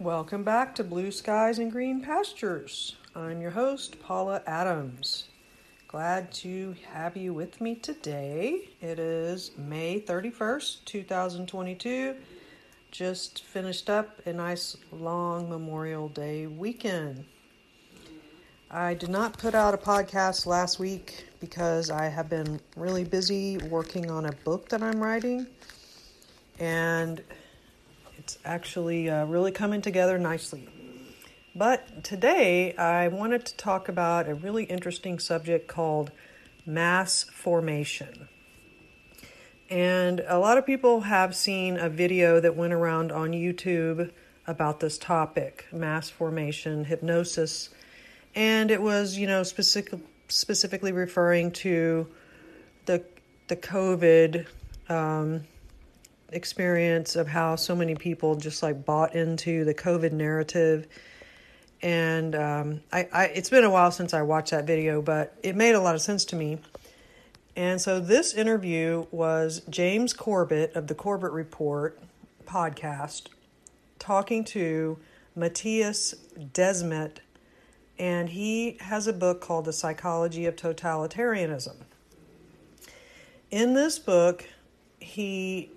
Welcome back to Blue Skies and Green Pastures. I'm your host, Paula Adams. Glad to have you with me today. It is May 31st, 2022. Just finished up a nice long Memorial Day weekend. I did not put out a podcast last week because I have been really busy working on a book that I'm writing. And it's actually uh, really coming together nicely. But today I wanted to talk about a really interesting subject called mass formation. And a lot of people have seen a video that went around on YouTube about this topic mass formation, hypnosis. And it was, you know, specific, specifically referring to the, the COVID um, experience of how so many people just like bought into the COVID narrative. And um, I, I, it's been a while since I watched that video, but it made a lot of sense to me. And so this interview was James Corbett of the Corbett Report podcast talking to Mattias Desmet, and he has a book called The Psychology of Totalitarianism. In this book, he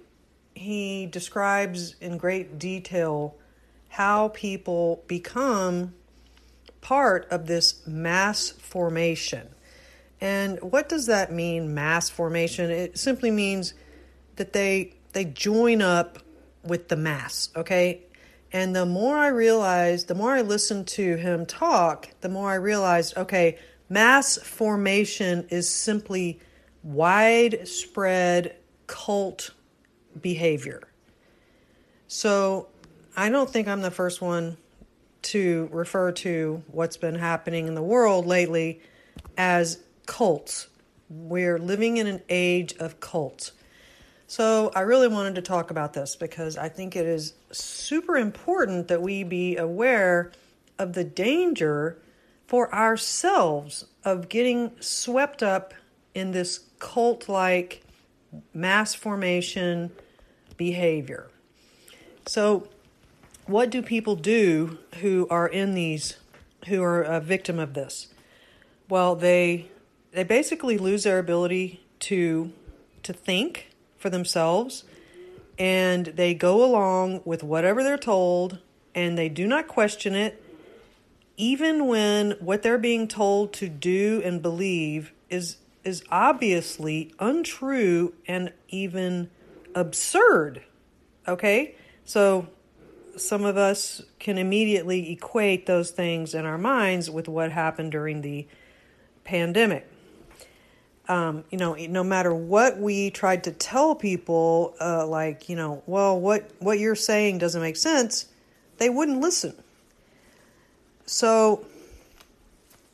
he describes in great detail how people become part of this mass formation. And what does that mean, mass formation? It simply means that they they join up with the mass, okay? And the more I realized, the more I listened to him talk, the more I realized, okay, mass formation is simply widespread cult behavior. So I don't think I'm the first one to refer to what's been happening in the world lately as cults. We're living in an age of cults. So I really wanted to talk about this because I think it is super important that we be aware of the danger for ourselves of getting swept up in this cult like mass formation behavior. So, what do people do who are in these, who are a victim of this? Well, they they basically lose their ability to to think for themselves, and they go along with whatever they're told, and they do not question it, even when what they're being told to do and believe is is obviously untrue and even absurd. Okay? So some of us can immediately equate those things in our minds with what happened during the pandemic. Um, you know, no matter what we tried to tell people, uh, like, you know, well, what, what you're saying doesn't make sense, they wouldn't listen. So,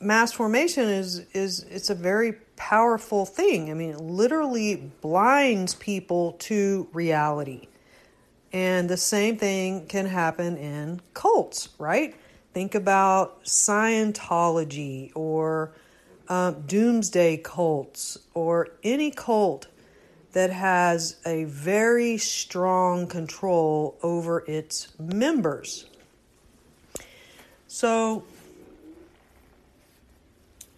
mass formation is, is it's a very powerful thing. I mean, it literally blinds people to reality. And the same thing can happen in cults, right? Think about Scientology or um, doomsday cults or any cult that has a very strong control over its members. So,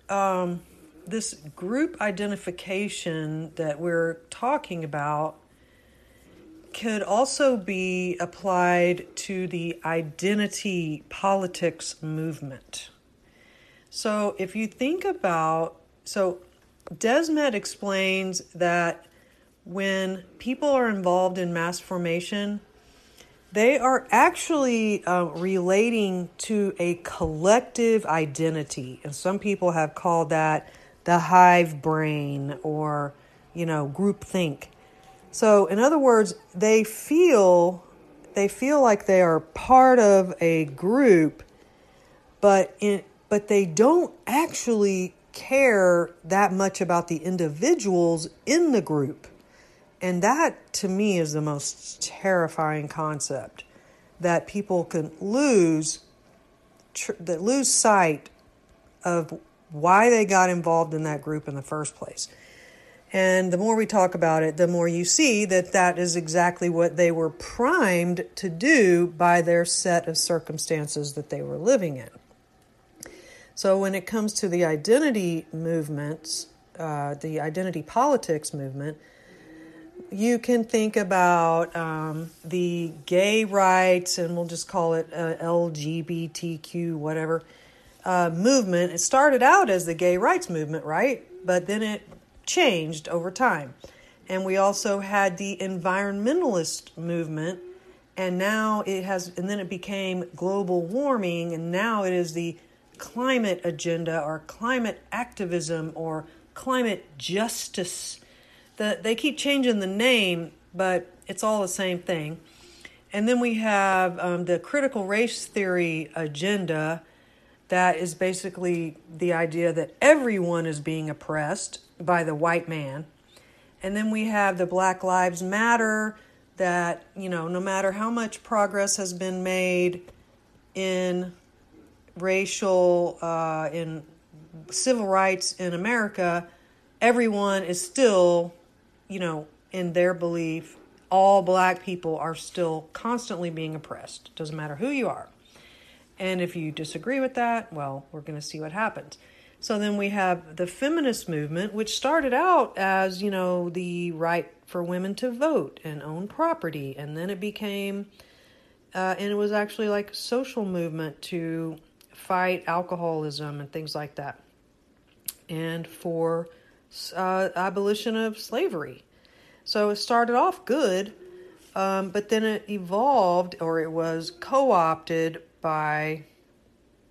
um, this group identification that we're talking about could also be applied to the identity politics movement. So, if you think about, so Desmet explains that when people are involved in mass formation, they are actually uh, relating to a collective identity. And some people have called that the hive brain or, you know, group think. So, in other words, they feel they feel like they are part of a group, but in but they don't actually care that much about the individuals in the group. And that to me is the most terrifying concept that people can lose tr- that lose sight of why they got involved in that group in the first place. And the more we talk about it, the more you see that that is exactly what they were primed to do by their set of circumstances that they were living in. So, when it comes to the identity movements, uh, the identity politics movement, you can think about um, the gay rights, and we'll just call it uh, LGBTQ, whatever, uh, movement. It started out as the gay rights movement, right? But then it changed over time. And we also had the environmentalist movement, and now it has, and then it became global warming, and now it is the climate agenda or climate activism or climate justice. The, they keep changing the name, but it's all the same thing. And then we have um, the critical race theory agenda that is basically the idea that everyone is being oppressed by the white man. And then we have the Black Lives Matter that, you know, no matter how much progress has been made in racial, uh, in civil rights in America, everyone is still, you know, in their belief, all black people are still constantly being oppressed. Doesn't matter who you are. And if you disagree with that, well, we're going to see what happens. So then we have the feminist movement, which started out as, you know, the right for women to vote and own property. And then it became, uh, and it was actually like a social movement to fight alcoholism and things like that. And for uh, abolition of slavery. So it started off good, um, but then it evolved or it was co opted by,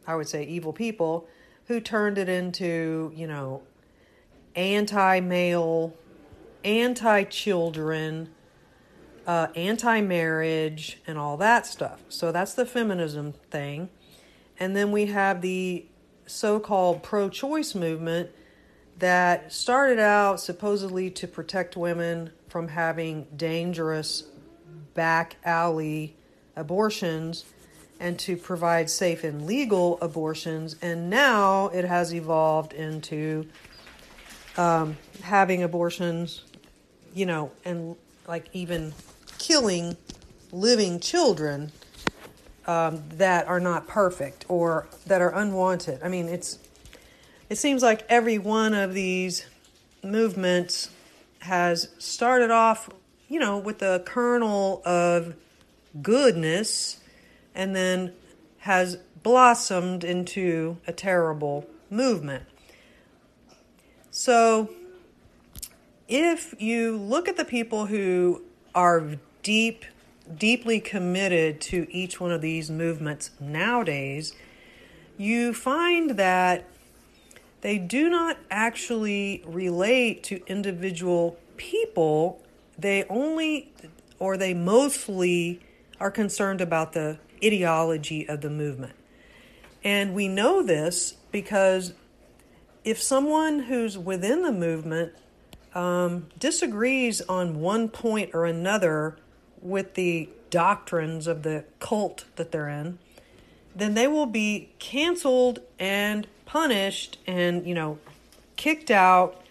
I would say, evil people who turned it into, you know, anti male, anti children, uh, anti marriage, and all that stuff. So that's the feminism thing. And then we have the so called pro choice movement that started out supposedly to protect women from having dangerous back alley abortions and to provide safe and legal abortions. And now it has evolved into um, having abortions, you know, and like even killing living children um, that are not perfect or that are unwanted. I mean, it's it seems like every one of these movements has started off, you know, with a kernel of goodness and then has blossomed into a terrible movement. So, if you look at the people who are deep, deeply committed to each one of these movements nowadays, you find that they do not actually relate to individual people. They only, or they mostly, are concerned about the ideology of the movement. And we know this because if someone who's within the movement um, disagrees on one point or another with the doctrines of the cult that they're in, then they will be canceled and punished and, you know, kicked out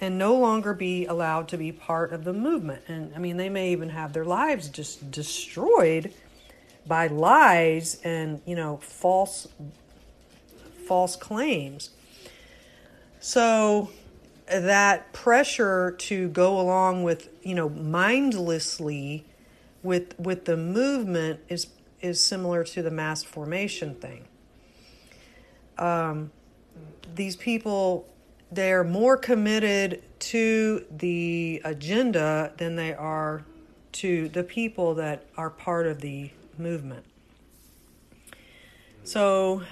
and no longer be allowed to be part of the movement. And I mean, they may even have their lives just destroyed by lies and you know false false claims. So that pressure to go along with you know mindlessly with with the movement is is similar to the mass formation thing. Um, these people they're more committed to the agenda than they are to the people that are part of the movement. So,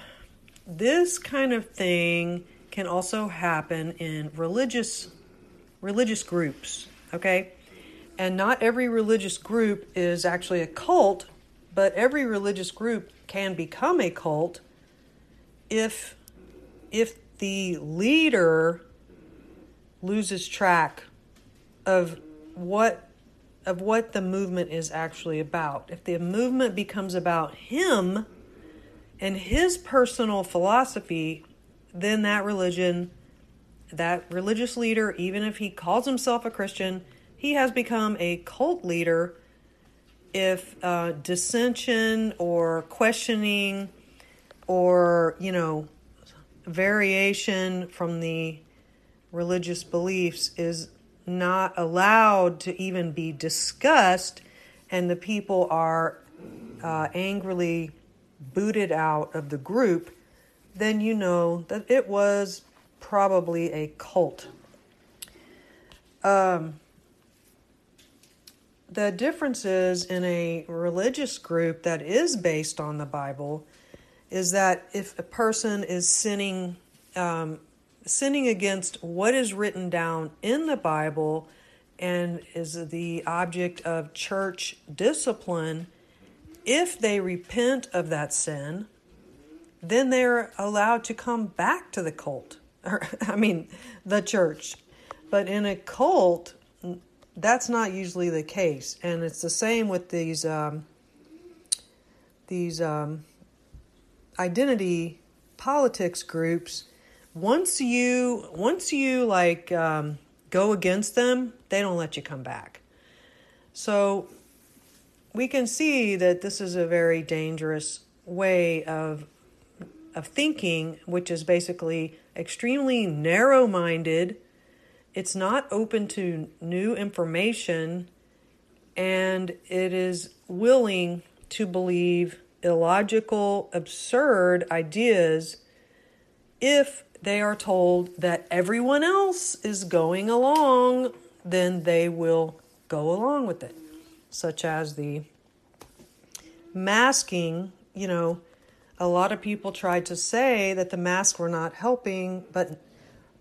this kind of thing can also happen in religious religious groups, okay? And not every religious group is actually a cult, but every religious group can become a cult if if the leader loses track of what of what the movement is actually about. If the movement becomes about him and his personal philosophy, then that religion that religious leader, even if he calls himself a Christian, he has become a cult leader if uh, dissension or questioning or, you know, variation from the religious beliefs is not allowed to even be discussed, and the people are uh, angrily booted out of the group, then you know that it was probably a cult. Um, the difference is in a religious group that is based on the Bible is that if a person is sinning um, sinning against what is written down in the Bible and is the object of church discipline, if they repent of that sin, then they're allowed to come back to the cult. I mean, the church. But in a cult, that's not usually the case, and it's the same with these um, these um, identity politics groups. Once you once you like um, go against them, they don't let you come back. So we can see that this is a very dangerous way of of thinking, which is basically extremely narrow minded it's not open to new information and it is willing to believe illogical, absurd ideas if they are told that everyone else is going along, then they will go along with it. Such as the masking, you know, a lot of people tried to say that the masks were not helping, but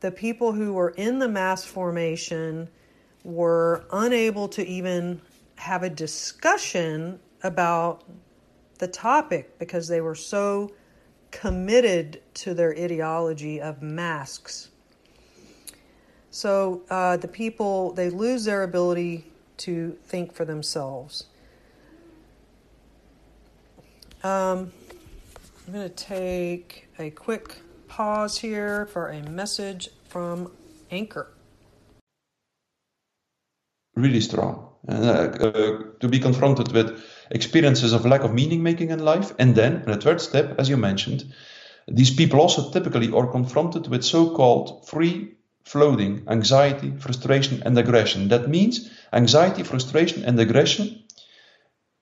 the people who were in the mass formation were unable to even have a discussion about the topic because they were so committed to their ideology of masks. So uh, the people, they lose their ability to think for themselves. Um, I'm going to take a quick pause here for a message from Anchor. Really strong. Uh, uh, to be confronted with experiences of lack of meaning making in life. And then, in the third step, as you mentioned, these people also typically are confronted with so called free floating anxiety, frustration, and aggression. That means anxiety, frustration, and aggression,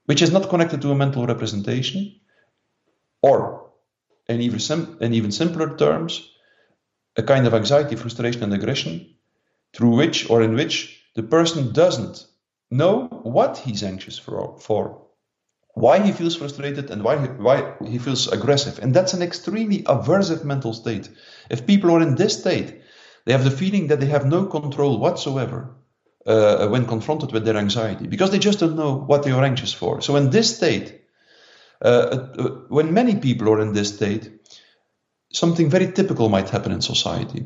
which is not connected to a mental representation, or in even, sim- in even simpler terms, a kind of anxiety, frustration, and aggression through which or in which the person doesn't know what he's anxious for, for why he feels frustrated and why he, why he feels aggressive. And that's an extremely aversive mental state. If people are in this state, they have the feeling that they have no control whatsoever uh, when confronted with their anxiety because they just don't know what they are anxious for. So, in this state, uh, uh, when many people are in this state, something very typical might happen in society.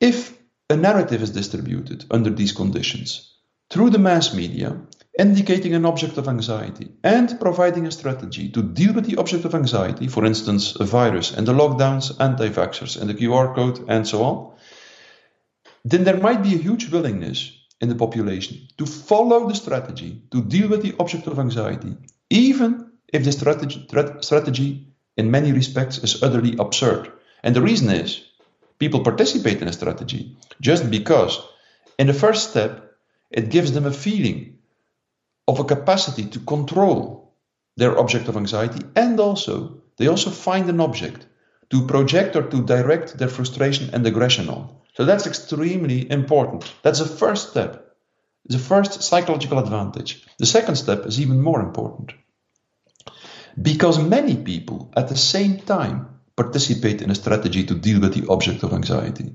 If a narrative is distributed under these conditions through the mass media, indicating an object of anxiety and providing a strategy to deal with the object of anxiety, for instance, a virus and the lockdowns, anti vaxxers, and the QR code, and so on, then there might be a huge willingness in the population to follow the strategy to deal with the object of anxiety, even if the strategy, strategy in many respects is utterly absurd. And the reason is people participate in a strategy just because, in the first step, it gives them a feeling of a capacity to control their object of anxiety, and also they also find an object to project or to direct their frustration and aggression on. So that's extremely important. That's the first step, the first psychological advantage. The second step is even more important because many people at the same time participate in a strategy to deal with the object of anxiety.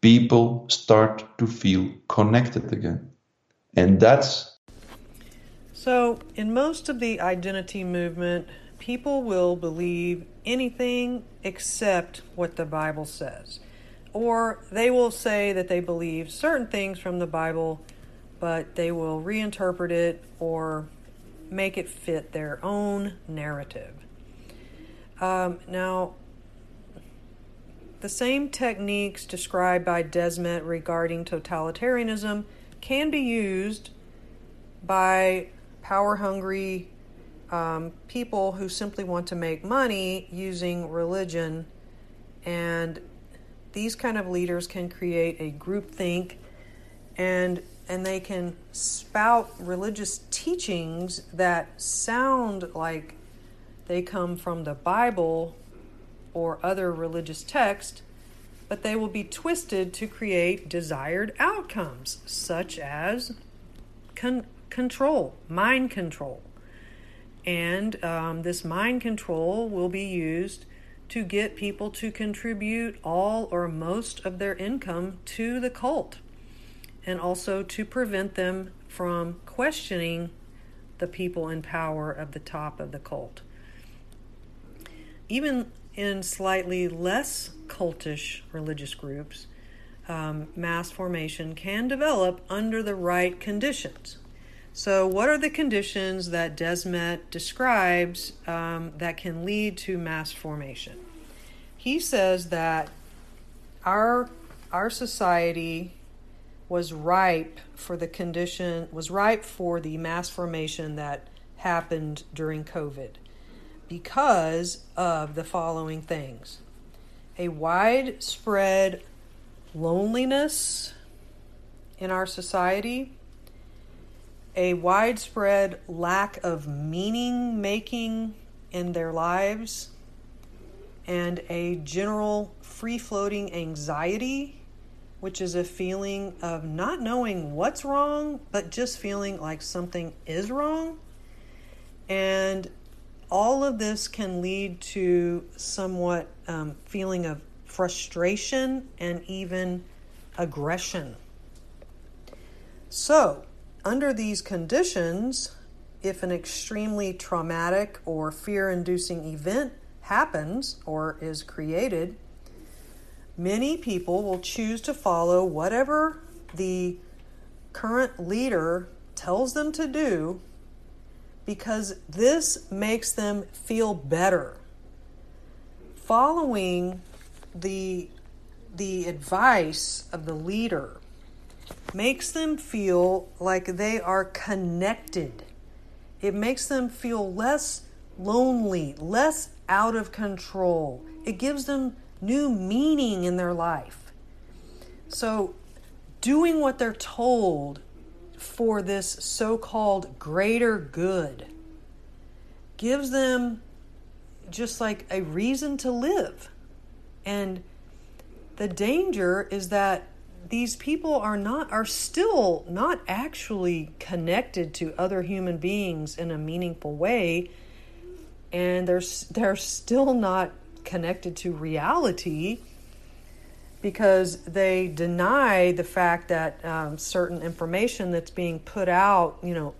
People start to feel connected again. And that's. So, in most of the identity movement, people will believe anything except what the Bible says. Or they will say that they believe certain things from the Bible, but they will reinterpret it or make it fit their own narrative. Um, now, the same techniques described by Desmet regarding totalitarianism can be used by power hungry um, people who simply want to make money using religion. And these kind of leaders can create a groupthink and and they can spout religious teachings that sound like they come from the Bible or other religious text, but they will be twisted to create desired outcomes, such as con- control, mind control. And um, this mind control will be used to get people to contribute all or most of their income to the cult and also to prevent them from questioning the people in power of the top of the cult. Even in slightly less cultish religious groups, um, mass formation can develop under the right conditions. So, what are the conditions that Desmet describes um, that can lead to mass formation? He says that our our society was ripe for the condition was ripe for the mass formation that happened during COVID because of the following things a widespread loneliness in our society, a widespread lack of meaning making in their lives, and a general free floating anxiety which is a feeling of not knowing what's wrong, but just feeling like something is wrong. And all of this can lead to somewhat um, feeling of frustration and even aggression. So, under these conditions, if an extremely traumatic or fear inducing event happens or is created, many people will choose to follow whatever the current leader tells them to do because this makes them feel better. Following the, the advice of the leader makes them feel like they are connected. It makes them feel less lonely, less out of control. It gives them new meaning in their life. So, doing what they're told for this so called greater good gives them just like a reason to live. And the danger is that these people are not are still not actually connected to other human beings in a meaningful way and they're they're still not connected to reality because they deny the fact that um, certain information that's being put out, you know,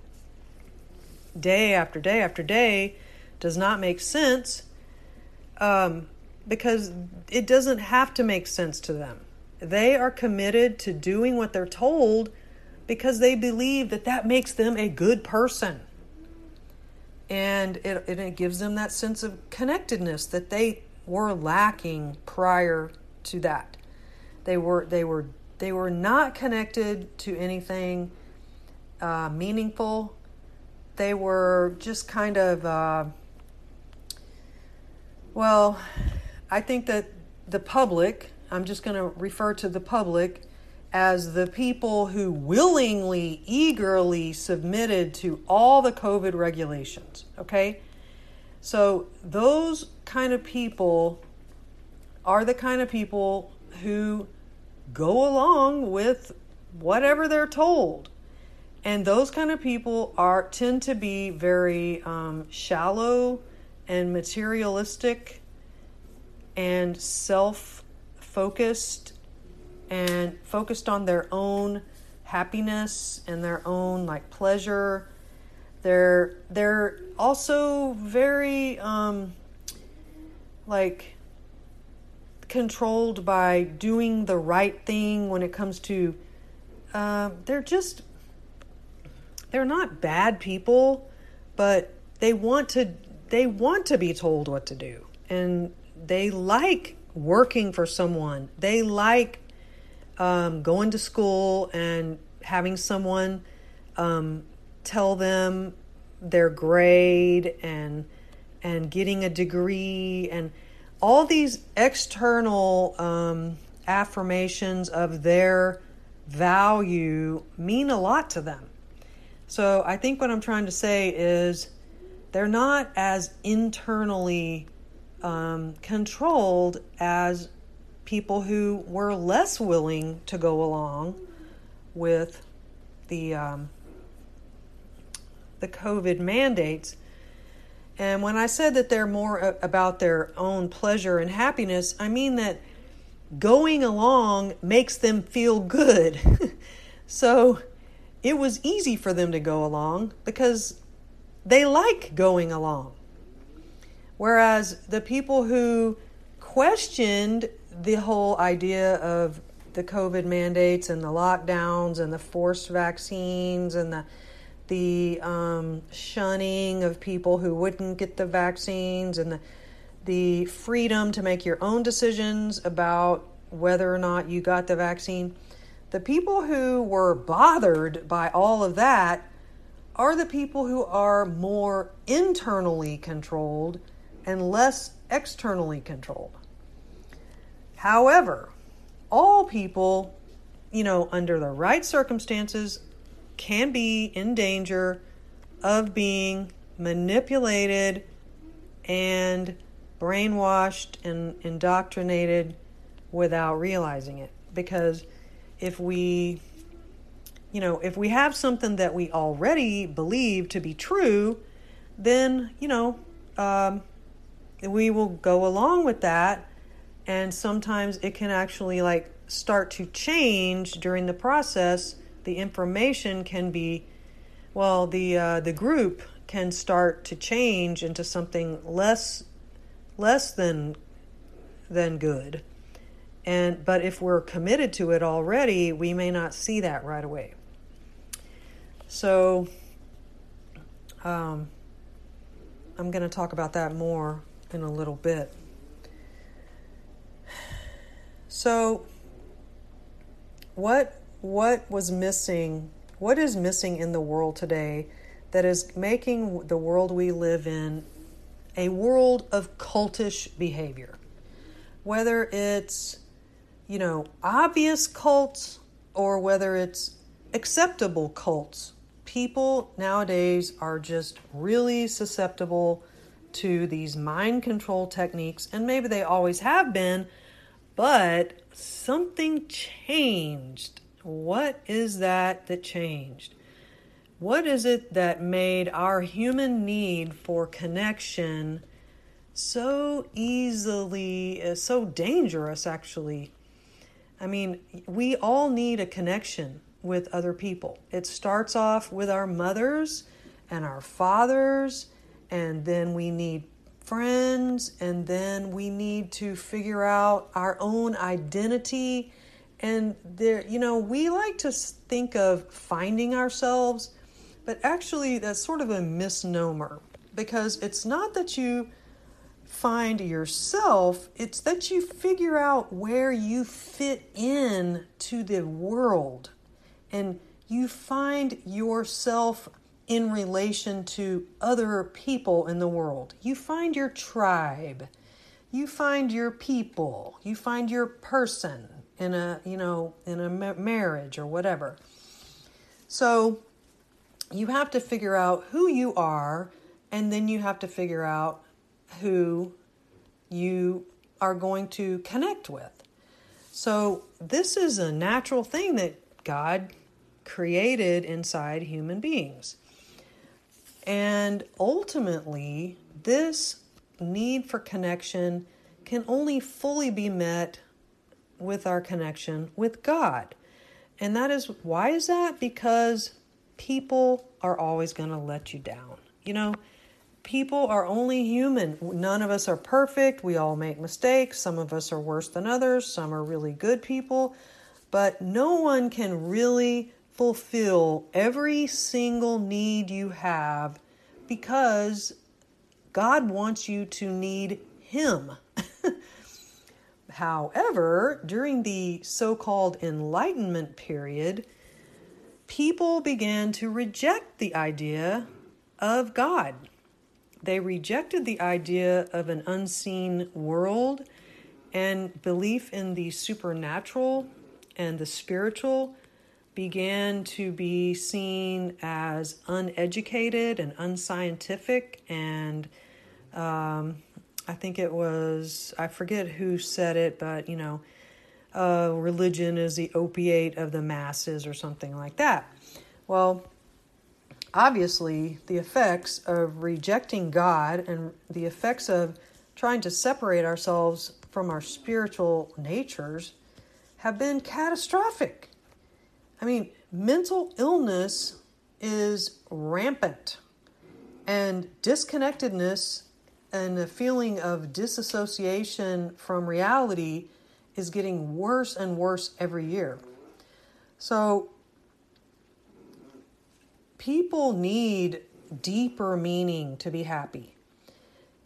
day after day after day does not make sense um, because it doesn't have to make sense to them. They are committed to doing what they're told because they believe that that makes them a good person. And it, it gives them that sense of connectedness that they were lacking prior to that. They were they were they were not connected to anything uh, meaningful. They were just kind of uh, well. I think that the public. I'm just going to refer to the public as the people who willingly, eagerly submitted to all the COVID regulations. Okay? So, those kind of people are the kind of people who go along with whatever they're told. And those kind of people are tend to be very um, shallow and materialistic and self focused and focused on their own happiness and their own like pleasure they're they're also very um, like controlled by doing the right thing when it comes to. Uh, they're just they're not bad people, but they want to they want to be told what to do, and they like working for someone. They like um, going to school and having someone um, tell them their grade and and getting a degree and all these external um, affirmations of their value mean a lot to them. So I think what I'm trying to say is they're not as internally um, controlled as people who were less willing to go along with the um, the COVID mandates. And when I said that they're more about their own pleasure and happiness, I mean that going along makes them feel good. so it was easy for them to go along because they like going along. Whereas the people who questioned the whole idea of the COVID mandates and the lockdowns and the forced vaccines and the the um, shunning of people who wouldn't get the vaccines and the the freedom to make your own decisions about whether or not you got the vaccine. The people who were bothered by all of that are the people who are more internally controlled and less externally controlled. However, all people, you know, under the right circumstances, can be in danger of being manipulated and brainwashed and indoctrinated without realizing it. Because if we, you know, if we have something that we already believe to be true, then, you know, um, we will go along with that. And sometimes it can actually like start to change during the process. The information can be, well, the uh, the group can start to change into something less less than than good. And but if we're committed to it already, we may not see that right away. So um, I'm going to talk about that more in a little bit. So what what was missing? What is missing in the world today that is making the world we live in a world of cultish behavior. Whether it's, you know, obvious cults or whether it's acceptable cults, people nowadays are just really susceptible to these mind control techniques, and maybe they always have been, but something changed. What is that that changed? What is it that made our human need for connection so easily, uh, so dangerous, actually? I mean, we all need a connection with other people. It starts off with our mothers and our fathers, and then we need friends, and then we need to figure out our own identity. And there, you know, we like to think of finding ourselves but actually, that's sort of a misnomer because it's not that you find yourself, it's that you figure out where you fit in to the world and you find yourself in relation to other people in the world. You find your tribe. You find your people. You find your person in a, you know, in a marriage or whatever. So, you have to figure out who you are, and then you have to figure out who you are going to connect with. So, this is a natural thing that God created inside human beings. And ultimately, this need for connection can only fully be met with our connection with God. And that is why is that? Because people are always going to let you down. You know, people are only human. None of us are perfect. We all make mistakes. Some of us are worse than others. Some are really good people. But no one can really fulfill every single need you have because God wants you to need Him. However, during the so called Enlightenment period, people began to reject the idea of God. They rejected the idea of an unseen world and belief in the supernatural and the spiritual began to be seen as uneducated and unscientific. And um, I think it was, I forget who said it, but you know, uh, religion is the opiate of the masses or something like that. Well, obviously, the effects of rejecting God and the effects of trying to separate ourselves from our spiritual natures have been catastrophic. I mean, mental illness is rampant, and disconnectedness and the feeling of disassociation from reality is getting worse and worse every year. So, people need deeper meaning to be happy.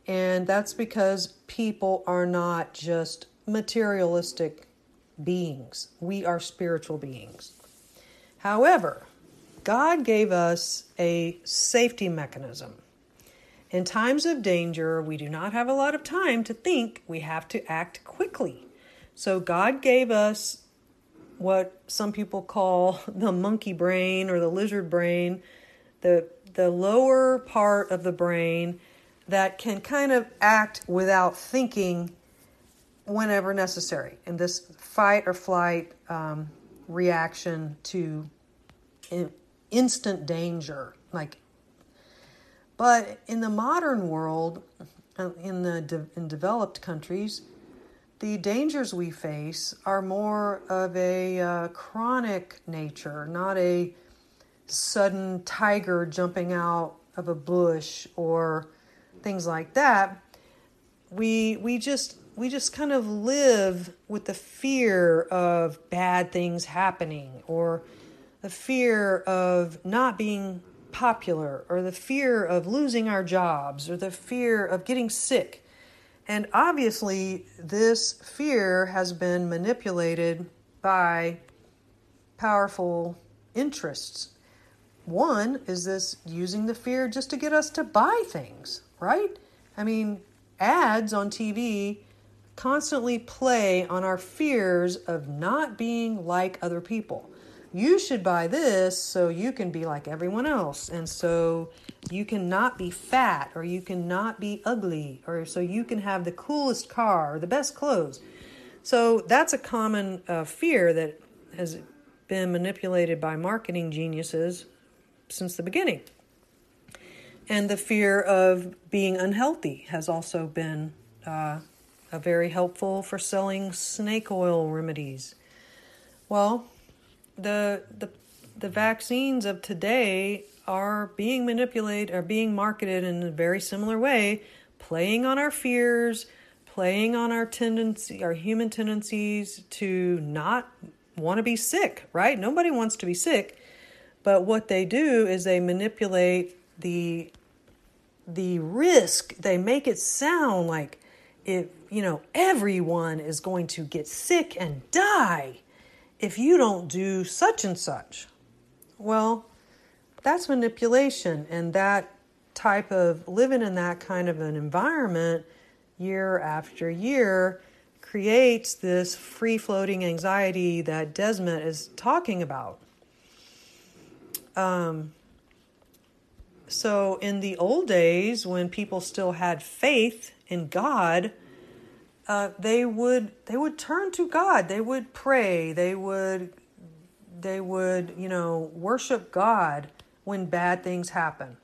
And that's because people are not just materialistic beings, we are spiritual beings. However, God gave us a safety mechanism. In times of danger, we do not have a lot of time to think, we have to act quickly. So, God gave us what some people call the monkey brain or the lizard brain, the, the lower part of the brain that can kind of act without thinking whenever necessary in this fight or flight um, reaction to in instant danger like but in the modern world uh, in the de- in developed countries the dangers we face are more of a uh, chronic nature not a sudden tiger jumping out of a bush or things like that. We we just we just kind of live with the fear of bad things happening or the fear of not being popular or the fear of losing our jobs or the fear of getting sick. And obviously, this fear has been manipulated by powerful interests. One is this using the fear just to get us to buy things, right? I mean, ads on TV constantly play on our fears of not being like other people. You should buy this so you can be like everyone else, and so you can not be fat, or you can not be ugly, or so you can have the coolest car or the best clothes. So that's a common uh, fear that has been manipulated by marketing geniuses since the beginning. And the fear of being unhealthy has also been uh, very helpful for selling snake oil remedies. Well, the the the vaccines of today are being manipulated are being marketed in a very similar way, playing on our fears, playing on our tendency our human tendencies to not want to be sick, right? Nobody wants to be sick. But what they do is they manipulate the the risk. They make it sound like if you know everyone is going to get sick and die if you don't do such and such. Well, that's manipulation, and that type of living in that kind of an environment year after year creates this free floating anxiety that Desmet is talking about. Um, so, in the old days, when people still had faith in God, uh, they would they would turn to God. They would pray. They would they would you know worship God when bad things happen.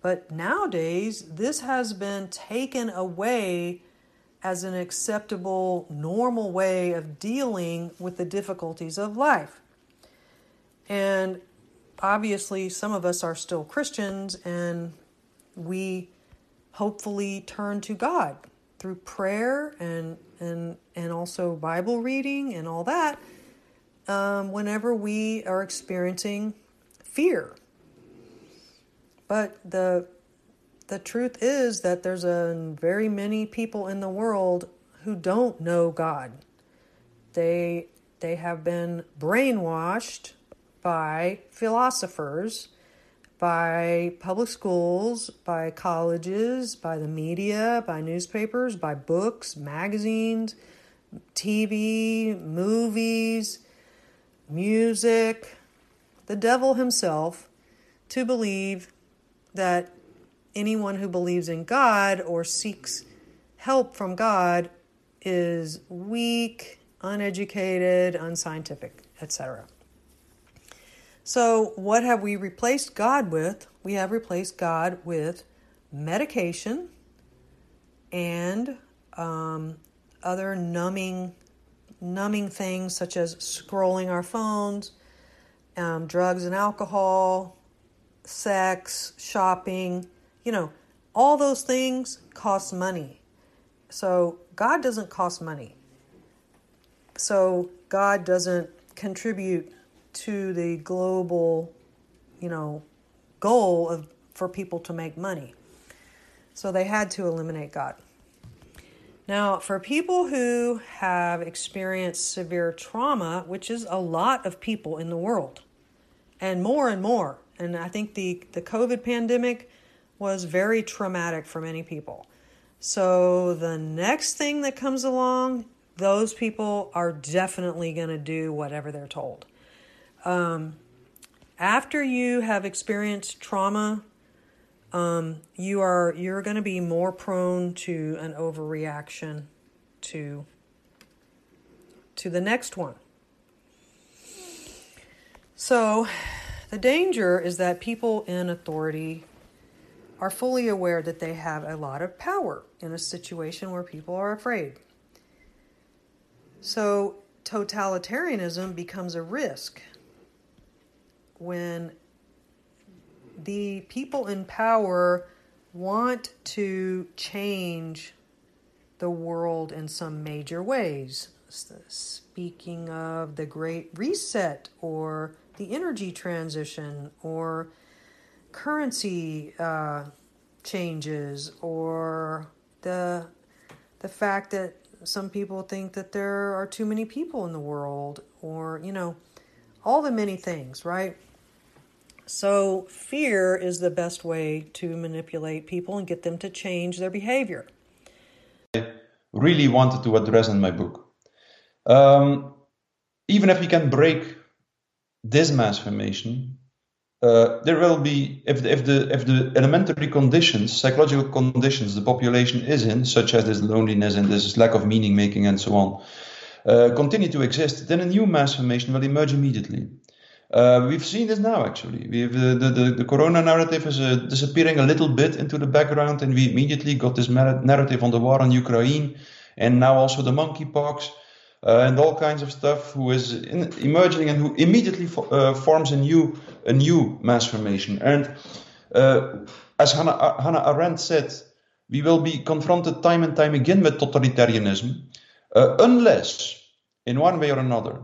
But nowadays, this has been taken away as an acceptable, normal way of dealing with the difficulties of life. And obviously, some of us are still Christians and we hopefully turn to God through prayer and and and also Bible reading and all that um, whenever we are experiencing fear. But the the truth is that there's a very many people in the world who don't know God. They they have been brainwashed by philosophers, by public schools, by colleges, by the media, by newspapers, by books, magazines, TV, movies, music, the devil himself to believe that anyone who believes in God or seeks help from God is weak, uneducated, unscientific, etc. So, what have we replaced God with? We have replaced God with medication and um, other numbing, numbing things such as scrolling our phones, um, drugs and alcohol, sex, shopping. You know, all those things cost money. So, God doesn't cost money. So, God doesn't contribute to the global, you know, goal of for people to make money. So they had to eliminate God. Now, for people who have experienced severe trauma, which is a lot of people in the world, and more and more, and I think the, the COVID pandemic was very traumatic for many people. So the next thing that comes along, those people are definitely going to do whatever they're told. Um, after you have experienced trauma, um, you are you're going to be more prone to an overreaction to to the next one. So, the danger is that people in authority are fully aware that they have a lot of power in a situation where people are afraid. So, totalitarianism becomes a risk when the people in power want to change the world in some major ways. Speaking of the Great Reset or the energy transition or currency uh, changes or the the fact that some people think that there are too many people in the world or you know all the many things right so, fear is the best way to manipulate people and get them to change their behavior. I really wanted to address in my book. Um, even if we can break this mass formation, uh, there will be if the, if the if the elementary conditions, psychological conditions, the population is in, such as this loneliness and this lack of meaning making and so on, uh, continue to exist, then a new mass formation will emerge immediately. Uh, we've seen this now, actually. We've, uh, the, the, the corona narrative is uh, disappearing a little bit into the background, and we immediately got this narrative on the war on Ukraine, and now also the monkeypox, uh, and all kinds of stuff, who is in, emerging and who immediately fo- uh, forms a new, a new mass formation. And uh, as Hannah, Hannah Arendt said, we will be confronted time and time again with totalitarianism, unless, in one way or another,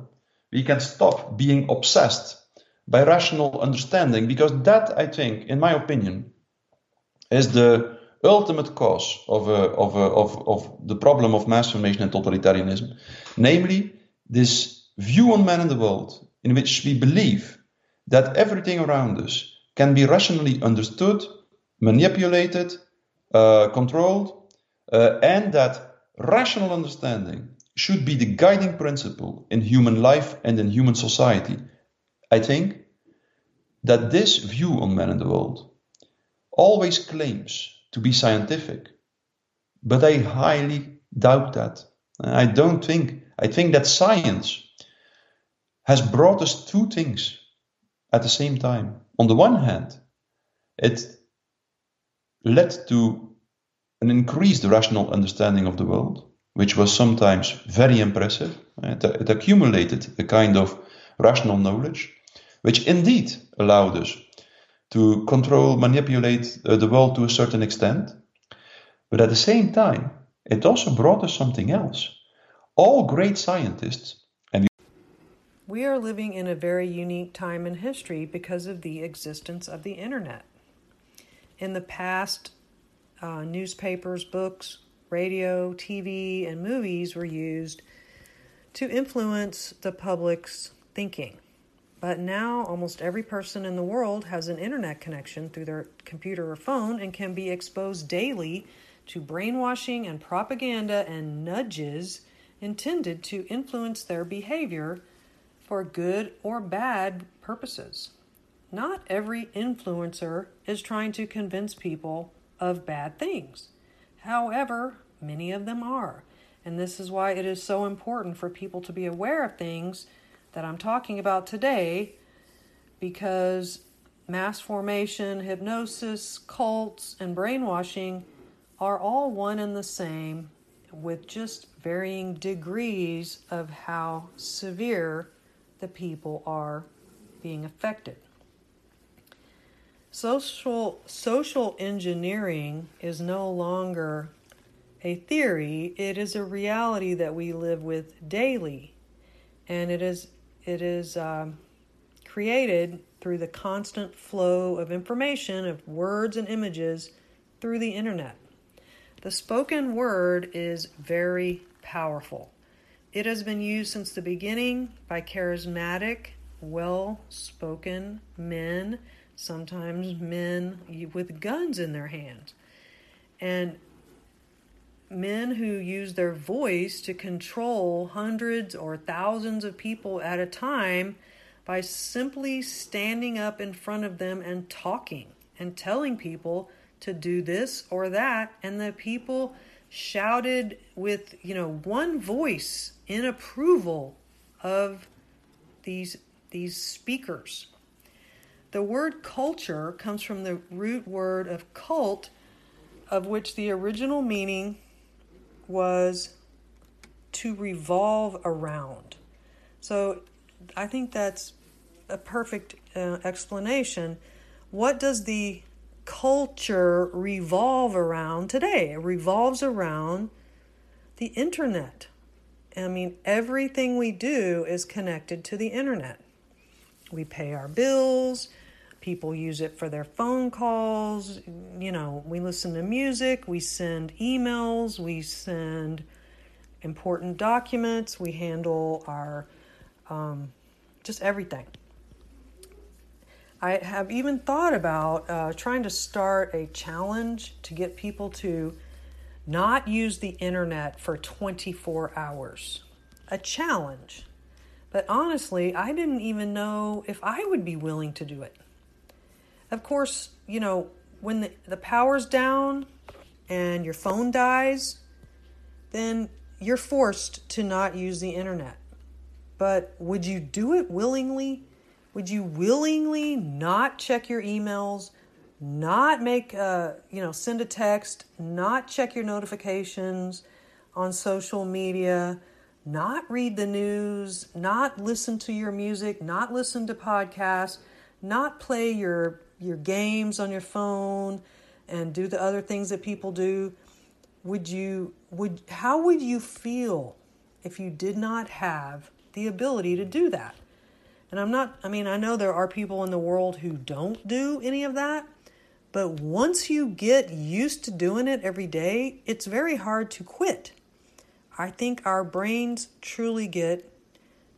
we can stop being obsessed by rational understanding because that i think in my opinion is the ultimate cause of, a, of, a, of, of the problem of mass formation and totalitarianism. Namely this view on man and the world in which we believe that everything around us can be rationally understood manipulated uh, controlled uh, and that rational understanding should be the guiding principle in human life and in human society. I think that this view on man and the world always claims to be scientific, but I highly doubt that. I don't think, I think that science has brought us two things at the same time. On the one hand, it led to an increased rational understanding of the world which was sometimes very impressive. It, it accumulated a kind of rational knowledge, which indeed allowed us to control, manipulate uh, the world to a certain extent. But at the same time, it also brought us something else. All great scientists we are living in a very unique time in history because of the existence of the internet. In the past, uh, newspapers, books, radio, TV, and movies were used to influence the public's thinking. But now, almost every person in the world has an internet connection through their computer or phone and can be exposed daily to brainwashing and propaganda and nudges intended to influence their behavior for good or bad purposes. Not every influencer is trying to convince people of bad things. However, many of them are. And this is why it is so important for people to be aware of things that I'm talking about today because mass formation, hypnosis, cults, and brainwashing are all one and the same with just varying degrees of how severe the people are being affected. Social, social engineering is no longer a theory, it is a reality that we live with daily. And it is, it is um, created through the constant flow of information, of words and images through the internet. The spoken word is very powerful. It has been used since the beginning by charismatic, well spoken men, sometimes men with guns in their hands. And men who use their voice to control hundreds or thousands of people at a time by simply standing up in front of them and talking and telling people to do this or that. And the people shouted with you know one voice in approval of these these speakers. The word culture comes from the root word of cult of which the original meaning was to revolve around so i think that's a perfect uh, explanation what does the culture revolve around today. It revolves around the internet. I mean, everything we do is connected to the internet. We pay our bills, people use it for their phone calls, you know, we listen to music, we send emails, we send important documents, we handle our um, just everything. I have even thought about uh, trying to start a challenge to get people to not use the internet for 24 hours. A challenge. But honestly, I didn't even know if I would be willing to do it. Of course, you know, when the, the power's down and your phone dies, then you're forced to not use the internet. But would you do it willingly? Would you willingly not check your emails, not make a, you know, send a text, not check your notifications on social media, not read the news, not listen to your music, not listen to podcasts, not play your your games on your phone and do the other things that people do? Would you would how would you feel if you did not have the ability to do that? And I'm not, I mean, I know there are people in the world who don't do any of that, but once you get used to doing it every day, it's very hard to quit. I think our brains truly get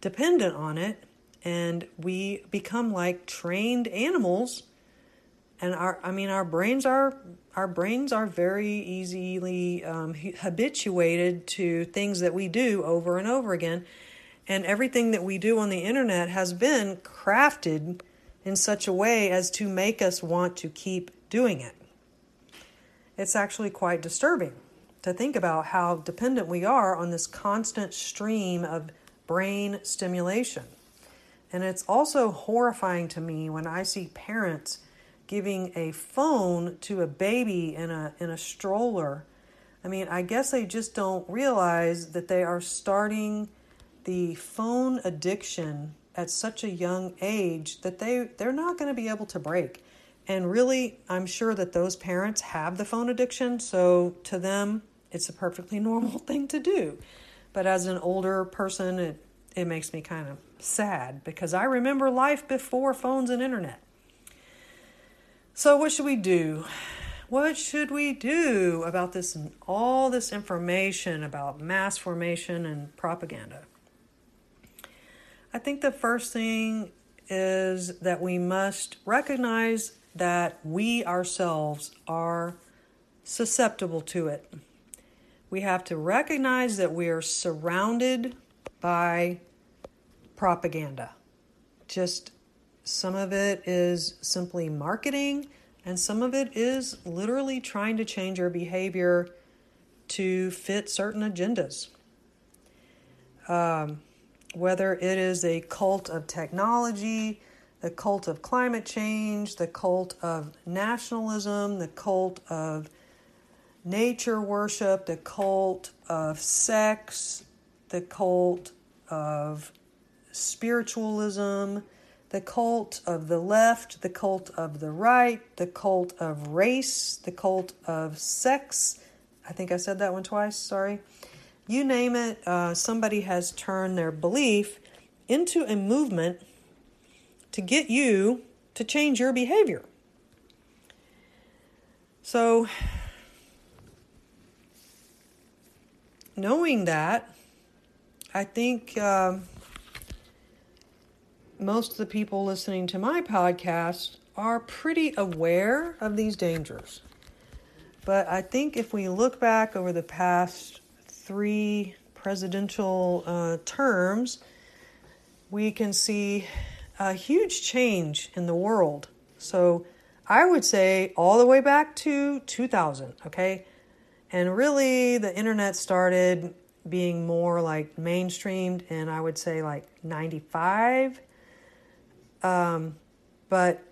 dependent on it and we become like trained animals and our i mean our brains are our brains are very easily um, habituated to things that we do over and over again and everything that we do on the internet has been crafted in such a way as to make us want to keep doing it. It's actually quite disturbing to think about how dependent we are on this constant stream of brain stimulation. And it's also horrifying to me when I see parents giving a phone to a baby in a in a stroller. I mean, I guess they just don't realize that they are starting the phone addiction at such a young age that they they're not going to be able to break. And really, I'm sure that those parents have the phone addiction, so to them it's a perfectly normal thing to do. But as an older person, it it makes me kind of sad because I remember life before phones and internet. So what should we do? what should we do about this and all this information about mass formation and propaganda? I think the first thing is that we must recognize that we ourselves are susceptible to it. We have to recognize that we are surrounded by propaganda. Just some of it is simply marketing, and some of it is literally trying to change our behavior to fit certain agendas. Um, whether it is a cult of technology, the cult of climate change, the cult of nationalism, the cult of nature worship, the cult of sex, the cult of spiritualism, the cult of the left, the cult of the right, the cult of race, the cult of sex. I think I said that one twice, sorry. You name it, uh, somebody has turned their belief into a movement to get you to change your behavior. So, knowing that, I think uh, most of the people listening to my podcast are pretty aware of these dangers. But I think if we look back over the past three presidential uh, terms, we can see a huge change in the world. So I would say all the way back to 2000, okay? And really, the internet started being more like mainstreamed, and I would say like 95. Um, but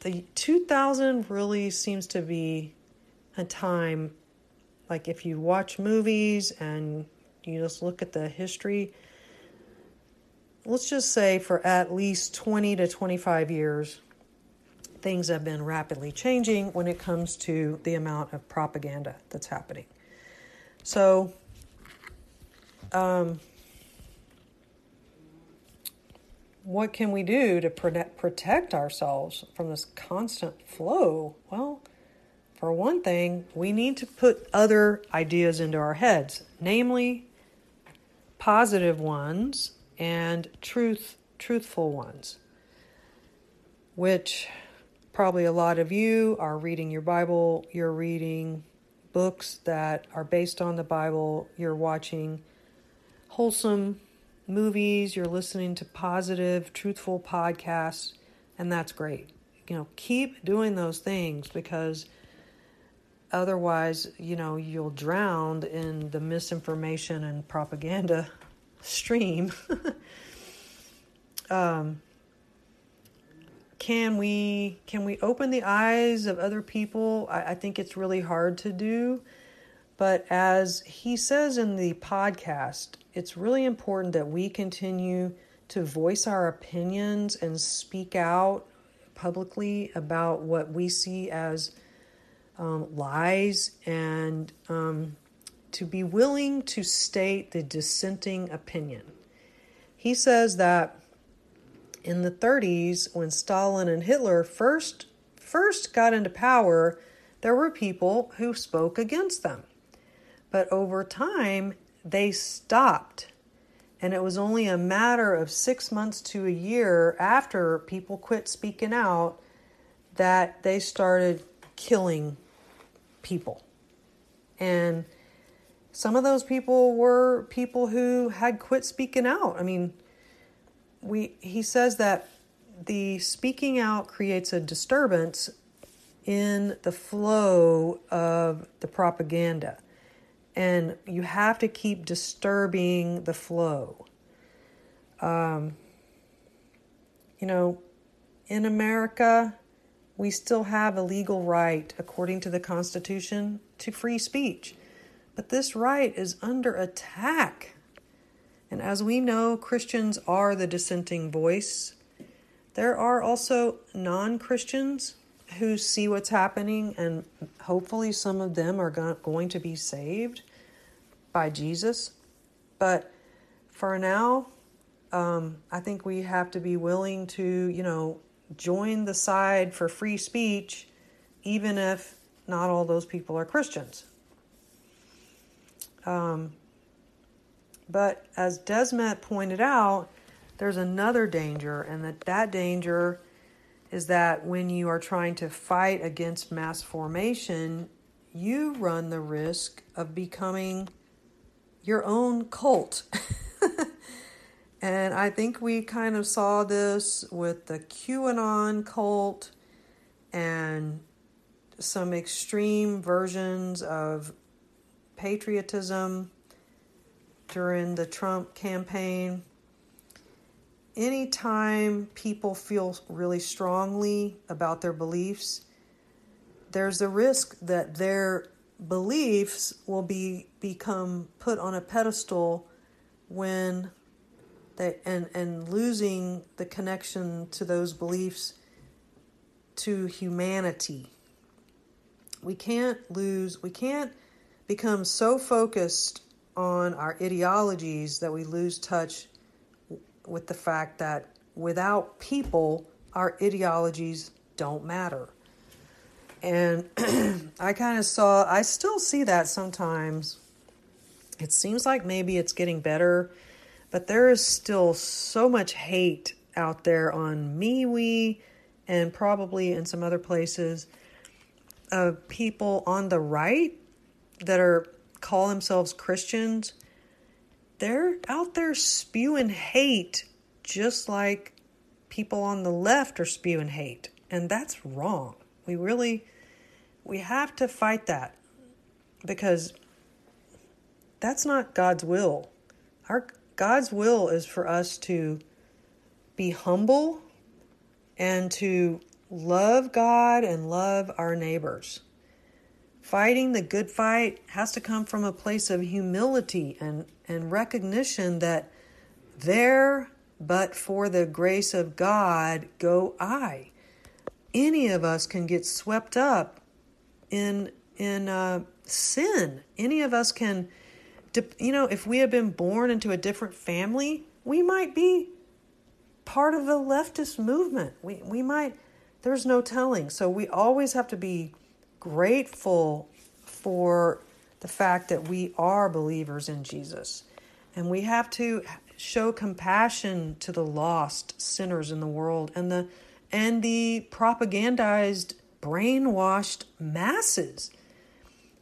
the 2000 really seems to be a time, like if you watch movies and you just look at the history, let's just say for at least 20 to 25 years, things have been rapidly changing when it comes to the amount of propaganda that's happening. So, um, what can we do to protect ourselves from this constant flow? Well, for one thing, we need to put other ideas into our heads, namely positive ones and truth truthful ones, which probably a lot of you are reading your Bible, you're reading books that are based on the Bible, you're watching wholesome movies, you're listening to positive, truthful podcasts, and that's great. You know, keep doing those things because otherwise, you know, you'll drown in the misinformation and propaganda stream. um, can we can we open the eyes of other people? I, I think it's really hard to do. But as he says in the podcast, it's really important that we continue to voice our opinions and speak out publicly about what we see as um, lies and um, to be willing to state the dissenting opinion. He says that in the 30s when Stalin and Hitler first first got into power, there were people who spoke against them. But over time, they stopped. And it was only a matter of 6 months to a year after people quit speaking out that they started killing people. And some of those people were people who had quit speaking out. I mean, we he says that the speaking out creates a disturbance in the flow of the propaganda. And you have to keep disturbing the flow. Um, you know, in America, we still have a legal right, according to the Constitution, to free speech. But this right is under attack and as we know, Christians are the dissenting voice. There are also non Christians who see what's happening, and hopefully, some of them are going to be saved by Jesus. But for now, um, I think we have to be willing to, you know, join the side for free speech, even if not all those people are Christians. Um, but as Desmet pointed out, there's another danger, and that that danger is that when you are trying to fight against mass formation, you run the risk of becoming your own cult. and I think we kind of saw this with the QAnon cult and some extreme versions of patriotism during the Trump campaign. Anytime people feel really strongly about their beliefs, there's a risk that their beliefs will be become put on a pedestal when they and and losing the connection to those beliefs to humanity. We can't lose we can't become so focused on our ideologies that we lose touch with the fact that without people our ideologies don't matter. And I kind of saw, I still see that sometimes. It seems like maybe it's getting better, but there is still so much hate out there on MeWe and probably in some other places of people on the right that are call themselves Christians. They're out there spewing hate just like people on the left are spewing hate. And that's wrong. We really we have to fight that because that's not God's will. Our God's will is for us to be humble and to love God and love our neighbors. Fighting the good fight has to come from a place of humility and, and recognition that there, but for the grace of God, go I any of us can get swept up in in uh, sin. Any of us can, you know, if we have been born into a different family, we might be part of the leftist movement. We we might. There's no telling. So we always have to be grateful for the fact that we are believers in Jesus, and we have to show compassion to the lost sinners in the world and the and the propagandized, brainwashed masses.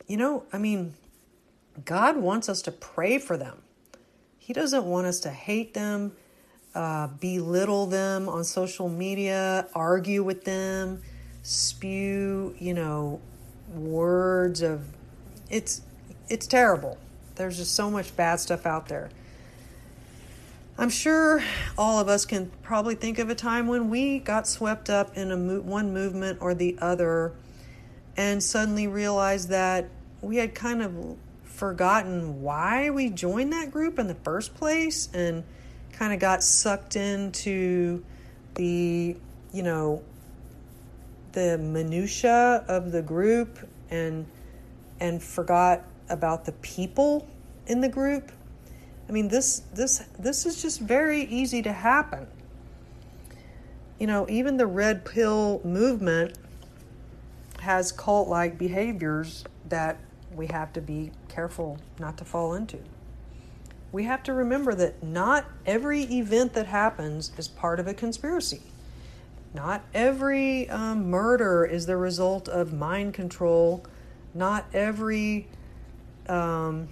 You know, I mean, God wants us to pray for them. He doesn't want us to hate them, uh, belittle them on social media, argue with them, spew, you know, words of it's it's terrible. There's just so much bad stuff out there. I'm sure all of us can probably think of a time when we got swept up in a mo- one movement or the other and suddenly realized that we had kind of forgotten why we joined that group in the first place and kind of got sucked into the, you know, the minutia of the group and and forgot about the people in the group I mean, this this this is just very easy to happen. You know, even the red pill movement has cult-like behaviors that we have to be careful not to fall into. We have to remember that not every event that happens is part of a conspiracy. Not every um, murder is the result of mind control. Not every, um,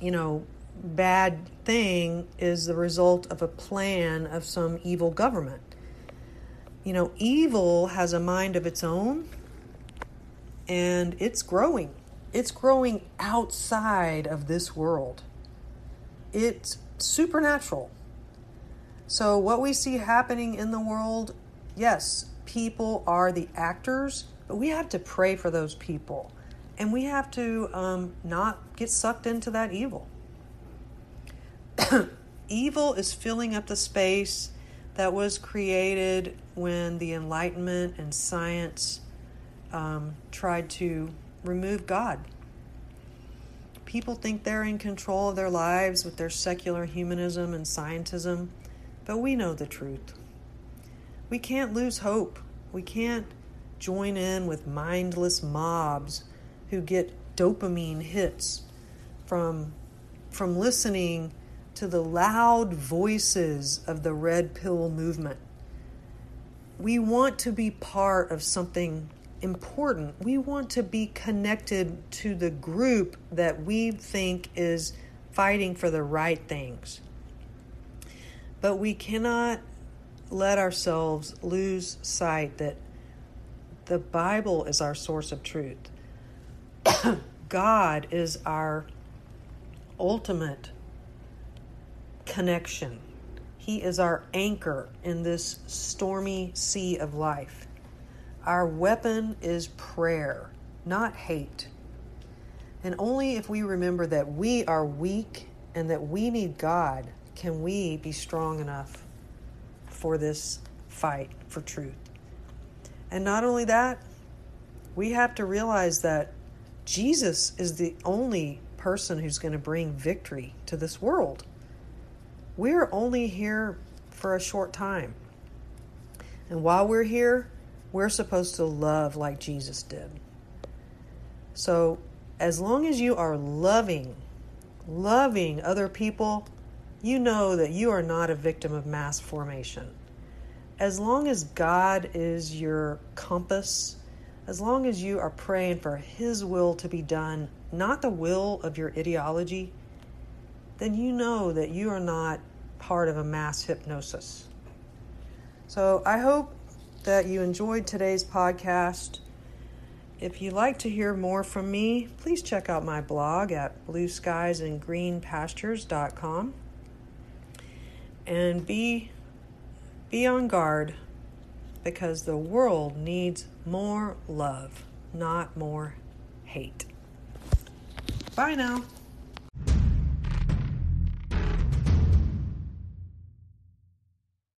you know, bad thing is the result of a plan of some evil government. You know, evil has a mind of its own and it's growing. It's growing outside of this world. It's supernatural. So, what we see happening in the world, yes, people are the actors, but we have to pray for those people. And we have to um, not get sucked into that evil. evil is filling up the space that was created when the Enlightenment and science um, tried to remove God. People think they're in control of their lives with their secular humanism and scientism, but we know the truth. We can't lose hope. We can't join in with mindless mobs who get dopamine hits from from listening to the loud voices of the red pill movement. We want to be part of something important. We want to be connected to the group that we think is fighting for the right things. But we cannot let ourselves lose sight that the Bible is our source of truth. God is our ultimate connection. He is our anchor in this stormy sea of life. Our weapon is prayer, not hate. And only if we remember that we are weak and that we need God can we be strong enough for this fight for truth. And not only that, we have to realize that Jesus is the only person who's going to bring victory to this world. We're only here for a short time. And while we're here, we're supposed to love like Jesus did. So, as long as you are loving, loving other people, you know that you are not a victim of mass formation. As long as God is your compass, as long as you are praying for His will to be done, not the will of your ideology, then you know that you are not part of a mass hypnosis. So I hope that you enjoyed today's podcast. If you'd like to hear more from me, please check out my blog at blueskiesandgreenpastures.com and be be on guard because the world needs more love, not more hate. Bye now.